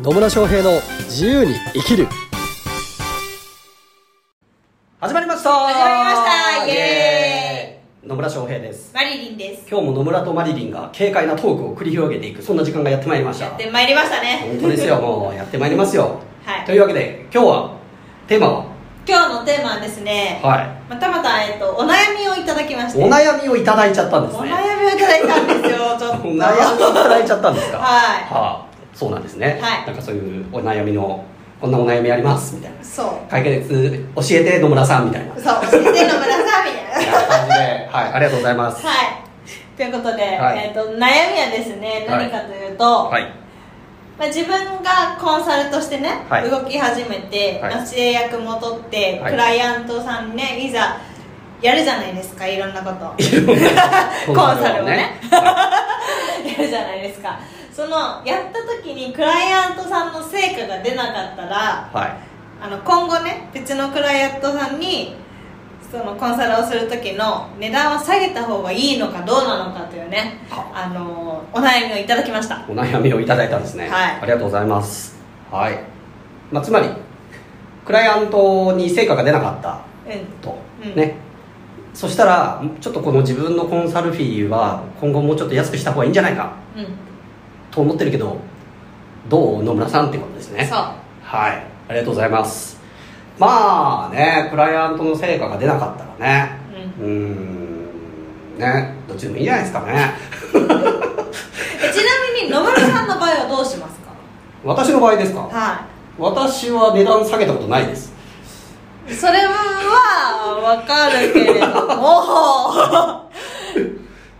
野村翔平の自由に生きる。始まりました。始まりました。イエーイ。野村翔平です。マリリンです。今日も野村とマリリンが軽快なトークを繰り広げていくそんな時間がやってまいりました。やってまいりましたね。本当ですよもうやってまいりますよ。はい。というわけで今日はテーマは？今日のテーマはですね、はい。またまた、えっと、お悩みをいただきまして。お悩みをいただいちゃったんですおね悩みをいただいたんですよちょっと。お悩みをいただいちゃったんですか？はい。はあそうなんですね。はい。なんかそういうお悩みのこんなお悩みあります？みたいな。そう。解決教えて野村さんみたいな。そう教えて野村さんみたいな。感じで。はいありがとうございます。はい。ということで、はい。えっと悩みはですねはい。何かというと、はい。まあ、自分がコンサルとしてね、はい。動き始めて、はい。まあ制約も取って、はい。クライアントさんにねいざやるじゃないですかいろんなこと。ココンサルをね。は やるじゃないですかそのやった時にクライアントさんの成果が出なかったらいはい。あの今後ね別のクライアントさんにそのコンサルをする時の値段は下げた方がいいのかどうなのかというねはあのお悩みをいただきました。お悩みをいただいたんですね、はい。ありがとうございます。はい、まあ、つまりクライアントに成果が出なかった。うん。と、うん。ね。そしたらちょっとこの自分のコンサルフィーは今後もうちょっと安くした方がいいんじゃないか。うんと思ってるけどどう？野村さんってことですね。そう。はい。ありがとうございます。まあねクライアントの成果が出なかったらね。うん。ね。どっちでもいいんじゃないですかね。えちなみに野村さんの場合はどうしますか？私の場合ですか？は私は値段下げたことないです。いそれはわかるけれども。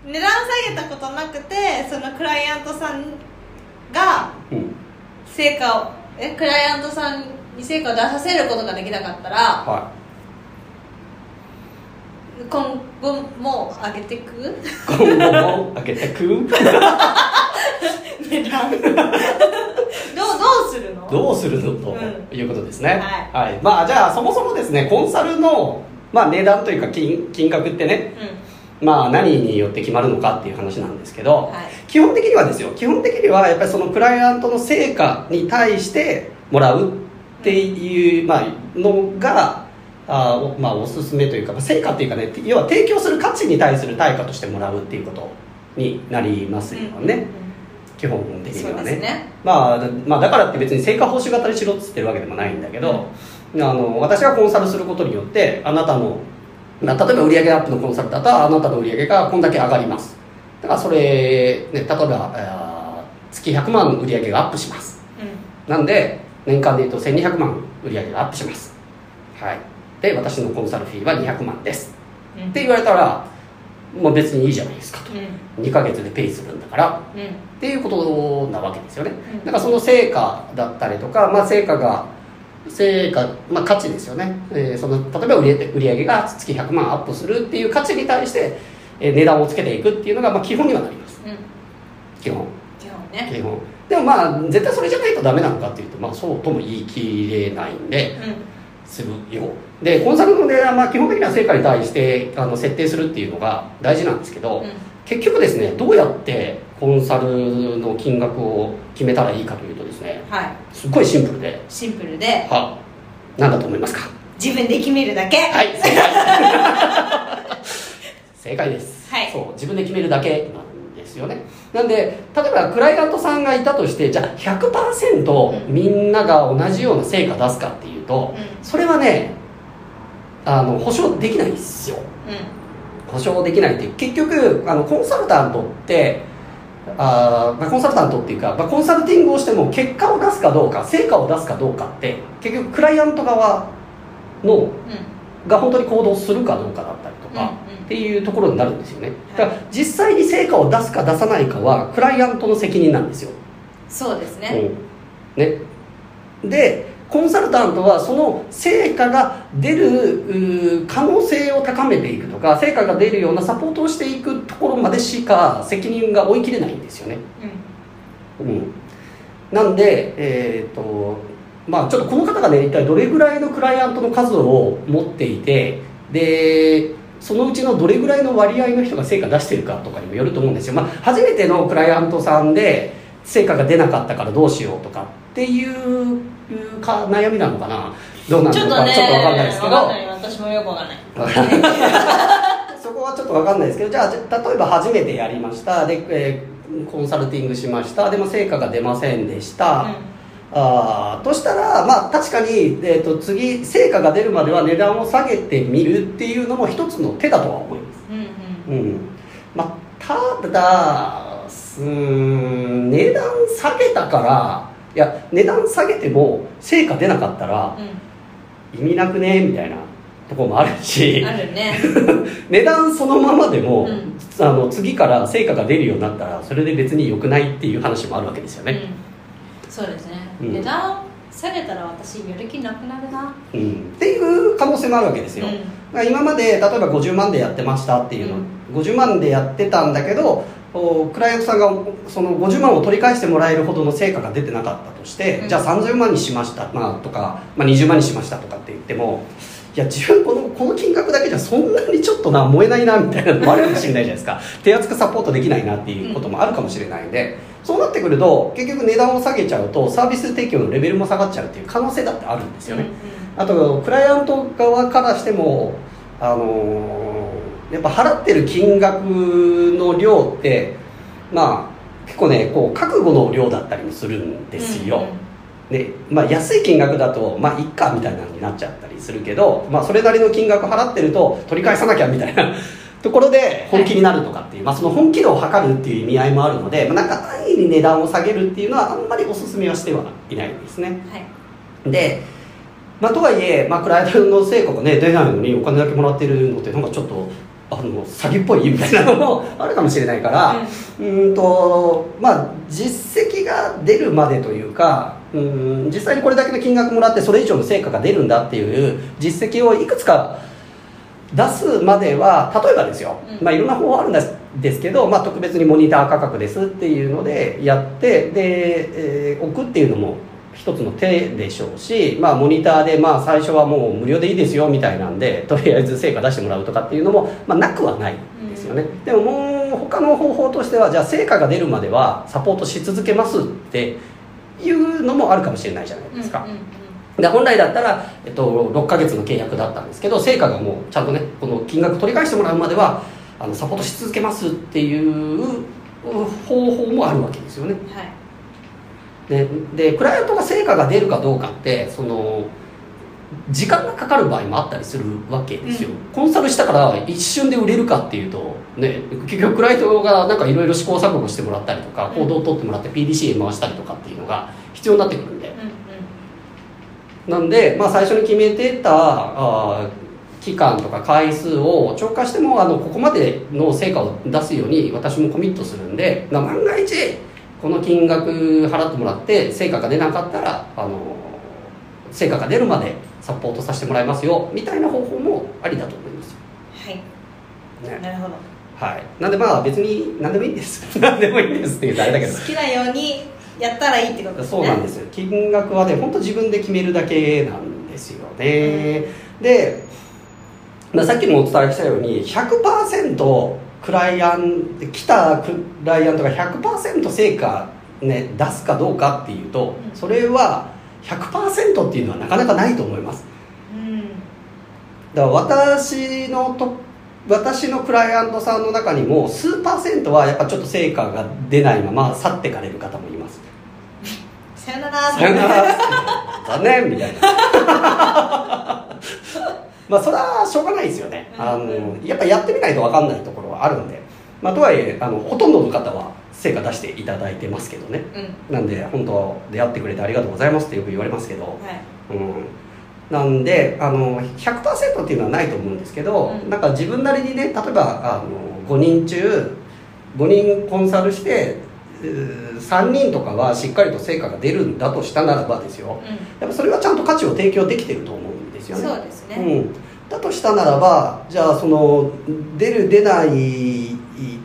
値段下げたことなくてそのクライアントさんがうん成果をえクライアントさんに成果を出させることができなかったらは今後も上げていく？い今後も開けてく？値段。どうどうするの？どうするの？とういうことですね、ははい。まあじゃあそもそもですねコンサルの、まあ、値段というか金金額ってね。うまあ何によって決まるのかっていう話なんですけど、はい。基本的にはですよ。基本的にはやっぱりそのクライアントの成果に対してもらうっていう、まあ、のがあおまあ、おすすめというか、まあ、成果っていうかね要は提供する価値に対する対価としてもらうっていうことになりますよんね、基本的にはね。ね。まあ、だまあだからって別に成果報酬型にしろっつってるわけでもないんだけど、あの私がコンサルすることによってあなたの、まあ、例えば売上アップのコンサルだったらあなたの売上がこんだけ上がります。だからそれ、ね、例えば月100万売上がアップします。うなんで年間でいうと1200万売上がアップします。はい。で私のコンサルフィーは200万です。んうん。って言われたら、まあ、別にいいじゃないですかと。うん。2ヶ月でペイするんだから。うん。っていうことなわけですよね、うん。だからその成果だったりとか、まあ、成果が成果、まあ、価値ですよね、えーその例えば売り売上が月100万アップするっていう価値に対して、えー値段をつけていくっていうのが、まあ、基本にはなります。うん。基本。基本ね。基本。でもまあ絶対それじゃないとダメなのかっていうと、まあ、そうとも言い切れないんでうん。するよでコンサルの値段は基本的には成果に対してあの設定するっていうのが大事なんですけど、うん。結局ですねどうやってコンサルの金額を決めたらいいかというとですねはい。すっごいシンプルで。シンプルで。は何だと思いますか？自分で決めるだけ？はい。正解です、はい。そう自分で決めるだけなんですよね。なんで例えばクライアントさんがいたとしてじゃあ100%うん。みんなが同じような成果出すかっていうと、うそれはねあの保証できないんですよ。ん。保証できないって結局あのコンサルタントってあー、まあ、コンサルタントっていうか、まあ、コンサルティングをしても結果を出すかどうか成果を出すかどうかって結局クライアント側のうん。が本当に行動するかどうかだったりとか、うんうん。っていうところになるんですよね。はい。だから実際に成果を出すか出さないかはクライアントの責任なんですよ、そうですね。うん。ね。でコンサルタントはその成果が出る可能性を高めていくとか成果が出るようなサポートをしていくところまでしか責任が追い切れないんですよね、うん。うん、なんでえっ、とまあちょっとこの方がね一体どれぐらいのクライアントの数を持っていてでそのうちのどれぐらいの割合の人が成果出してるかとかにもよると思うんですよ、まあ、初めてのクライアントさんで成果が出なかったからどうしようとかっっていうか悩みなのかな？どうなのちょっとねかちょっと分かんないですけど。わかんない。私もよくわかんない。そこはちょっと分かんないですけどじゃあ例えば初めてやりました。で、えーコンサルティングしました。でも成果が出ませんでした、あーとしたらまあ確かに、えー、と次成果が出るまでは値段を下げてみるっていうのも一つの手だとは思います。うんうん。うん。まあ、ただうーん値段下げたからいや値段下げても成果出なかったら意味なくねみたいなところもあるうしんあるね。値段そのままでも、うん。あの次から成果が出るようになったらそれで別に良くないっていう話もあるわけですよね、うん。そうですね、うん。値段下げたら私やる気なくなるな。うん。っていう可能性もあるわけですよ、今まで例えば50万でやってましたっていうの、50万でやってたんだけどおクライアントさんがその50万を取り返してもらえるほどの成果が出てなかったとして、うん。じゃあ30万にしました、まあ、とか、まあ、20万にしましたとかって言ってもいや自分このこの金額だけじゃそんなにちょっとな燃えないなみたいなのもあるかもしれないじゃないですか。手厚くサポートできないなっていうこともあるかもしれないんで、そうなってくると結局値段を下げちゃうとサービス提供のレベルも下がっちゃうっていう可能性だってあるんですよね、あとクライアント側からしても、あのーやっぱ払ってる金額の量ってまあ結構ねこう覚悟の量だったりもするんですよ、でまあ、安い金額だとまあいっかみたいなのになっちゃったりするけど、まあ、それなりの金額払ってると取り返さなきゃみたいな ところで本気になるとかっていう、まあ、その本気度を測るっていう意味合いもあるので、まあ、なんか安易に値段を下げるっていうのはあんまりおすすめはしてはいないんですね。はい。で、まあ、とはいえ、まあ、クライアントの成果がね出ないのにお金だけもらってるのってなんかちょっとあの詐欺っぽいみたいなのもあるかもしれないから、うーんとまあ実績が出るまでというかうん実際にこれだけの金額もらってそれ以上の成果が出るんだっていう実績をいくつか出すまでは例えばですよ、うん。まあ、いろんな方法あるんですですけど、まあ、特別にモニター価格ですっていうのでやってで、えー置くっていうのも一つの手でしょうし、まあ、モニターでまあ最初はもう無料でいいですよみたいなんでとりあえず成果出してもらうとかっていうのも、まあ、なくはないんですよね、でももう他の方法としてはじゃあ成果が出るまではサポートし続けますっていうのもあるかもしれないじゃないですか、うんうんうん。で本来だったら、えっと、6ヶ月の契約だったんですけど成果がもうちゃんとねこの金額取り返してもらうまではあのサポートし続けますっていう方法もあるわけですよね。はいででクライアントが成果が出るかどうかってその時間がかかる場合もあったりするわけですよ、うん。コンサルしたから一瞬で売れるかっていうと、ね、結局クライアントがなんかいろいろ試行錯誤してもらったりとかうん。行動を取ってもらって PDCA 回したりとかっていうのが必要になってくるんで。うん。なんで、まあ、最初に決めてたあー期間とか回数を超過してもあのここまでの成果を出すように私もコミットするんでな万が一この金額払ってもらって成果が出なかったらあの成果が出るまでサポートさせてもらいますよみたいな方法もありだと思いますよ、はい。ね。なるほど。はい、なんでまあ別に何でもいいんです。何でもいいんですって言うとあれだけど。好きなようにやったらいいってことですね。そうなんですよ。金額はね本当自分で決めるだけなんですよね、で、まあ、さっきもお伝えしたように100%クライアント来たクライアントが100%成果、ね、出すかどうかっていうとうん。それは100%っていうのはなかなかないと思います。うん。だから私のと私のクライアントさんの中にも数パーセントはやっぱちょっと成果が出ないまま去ってかれる方もいます。さよならさよなら残念みたいな まあそれはしょうがないですよね。あのやっぱやってみないと分かんないところはあるんで、まあ、とはいえあのほとんどの方は成果出していただいてますけどね。うん。なんで本当出会ってくれてありがとうございますってよく言われますけど、はい。うん、なんであの100%っていうのはないと思うんですけど、うん。なんか自分なりにね例えばあの5人中5人コンサルしてうー3人とかはしっかりと成果が出るんだとしたならばですよ。やっぱそれはちゃんと価値を提供できてると思うんですよね。そうですね。うん、だとしたならばじゃあその出る出ないっ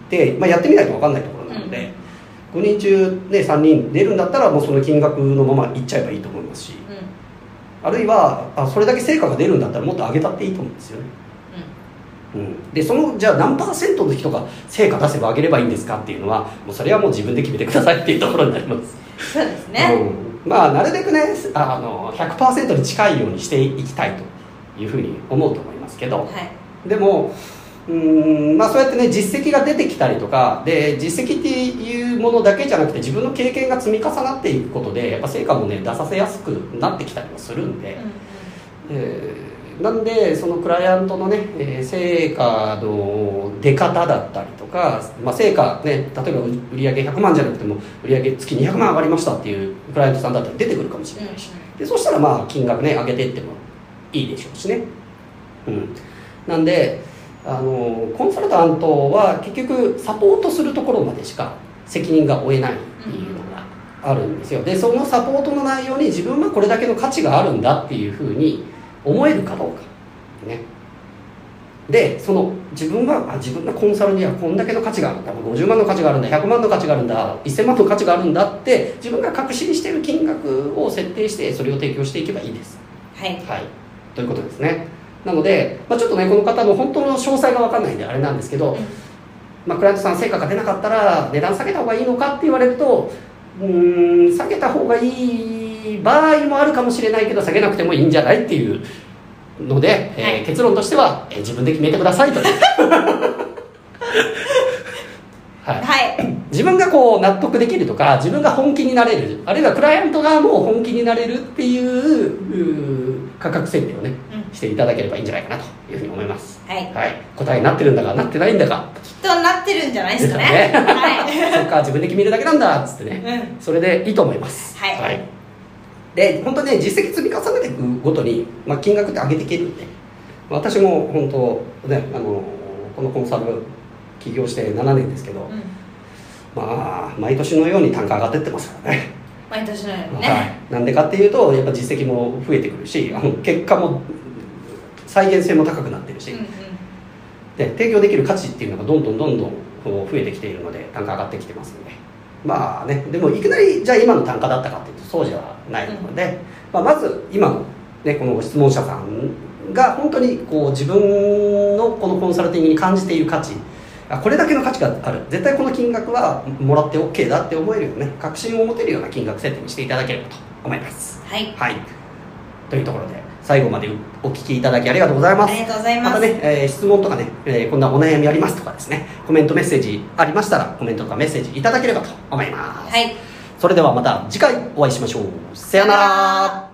て、まあ、やってみないと分かんないところなので、5人中、ね、3人出るんだったらもうその金額のままいっちゃえばいいと思いますしうん。あるいはあそれだけ成果が出るんだったらもっと上げたっていいと思うんですよね、うん、でそのじゃあ何パーセントの人が成果出せば上げればいいんですかっていうのはもうそれはもう自分で決めてくださいっていうところになります、そうですね。うんまあなるべくねあの100%に近いようにしていきたいというふうに思うと思いますけど、はい。でもうーんまあそうやってね実績が出てきたりとかで実績っていうものだけじゃなくて自分の経験が積み重なっていくことでやっぱ成果もね出させやすくなってきたりもするんで、えーなんでそのクライアントのね、えー成果の出方だったりとか、まあ、成果ね例えば売上げ100万じゃなくても売上月200万上がりましたっていうクライアントさんだったら出てくるかもしれないし、でそしたらまあ金額ね上げていってもいいでしょうしね。うん。なんであのコンサルタントは結局サポートするところまでしか責任が負えないっていうのがあるんですよ。でそのサポートの内容に自分はこれだけの価値があるんだっていうふうに思えるかどうか。ね。でその自分はあ自分のコンサルにはこんだけの価値があるんだ。50万の価値があるんだ。100万の価値があるんだ。1000万の価値があるんだって自分が確信している金額を設定してそれを提供していけばいいです。はい。はい、ということですね。なので、まあ、ちょっとねこの方の本当の詳細が分かんないんであれなんですけど、まあ、クライアントさん成果が出なかったら値段下げた方がいいのかって言われるとうーん下げた方がいい場合もあるかもしれないけど下げなくてもいいんじゃないっていうので、えーはい結論としては、えー自分で決めてくださいと。い うはい。はい。自分がこう納得できるとか自分が本気になれるあるいはクライアント側も本気になれるっていう価格設定をねうしていただければいいんじゃないかなというふうに思います。はい。はい。答えになってるんだかなってないんだかきっとなってるんじゃないですかね。ね はそっか自分で決めるだけなんだっつってね、い、うん、それでいいと思います。はいで本当ね実績積み重ねていくごとに、まあ、金額って上げていけるんで私も本当ねあのこのコンサル起業して7年ですけど、うん、まあ毎年のように単価上がってってますからね。毎年のようにね、はい、なんでかっていうとやっぱ実績も増えてくるしあの結果も再現性も高くなってるし、うんうん。で提供できる価値っていうのがどんどんどんどん増えてきているので単価上がってきてますのでまあねでもいきなりじゃあ今の単価だったかっていうとそうじゃないので、まあ、まず今の、ね、この質問者さんが本当にこう自分のこのコンサルティングに感じている価値あこれだけの価値がある。絶対この金額はもらって OK だって思えるよね。確信を持てるような金額設定にしていただければと思います。はい。はい。というところで最後までお聞きいただきありがとうございます。ありがとうございます。またね、えー質問とかね、えーこんなお悩みありますとかですねコメントメッセージありましたらコメントとかメッセージいただければと思います、はい。それではまた次回お会いしましょう。さよなら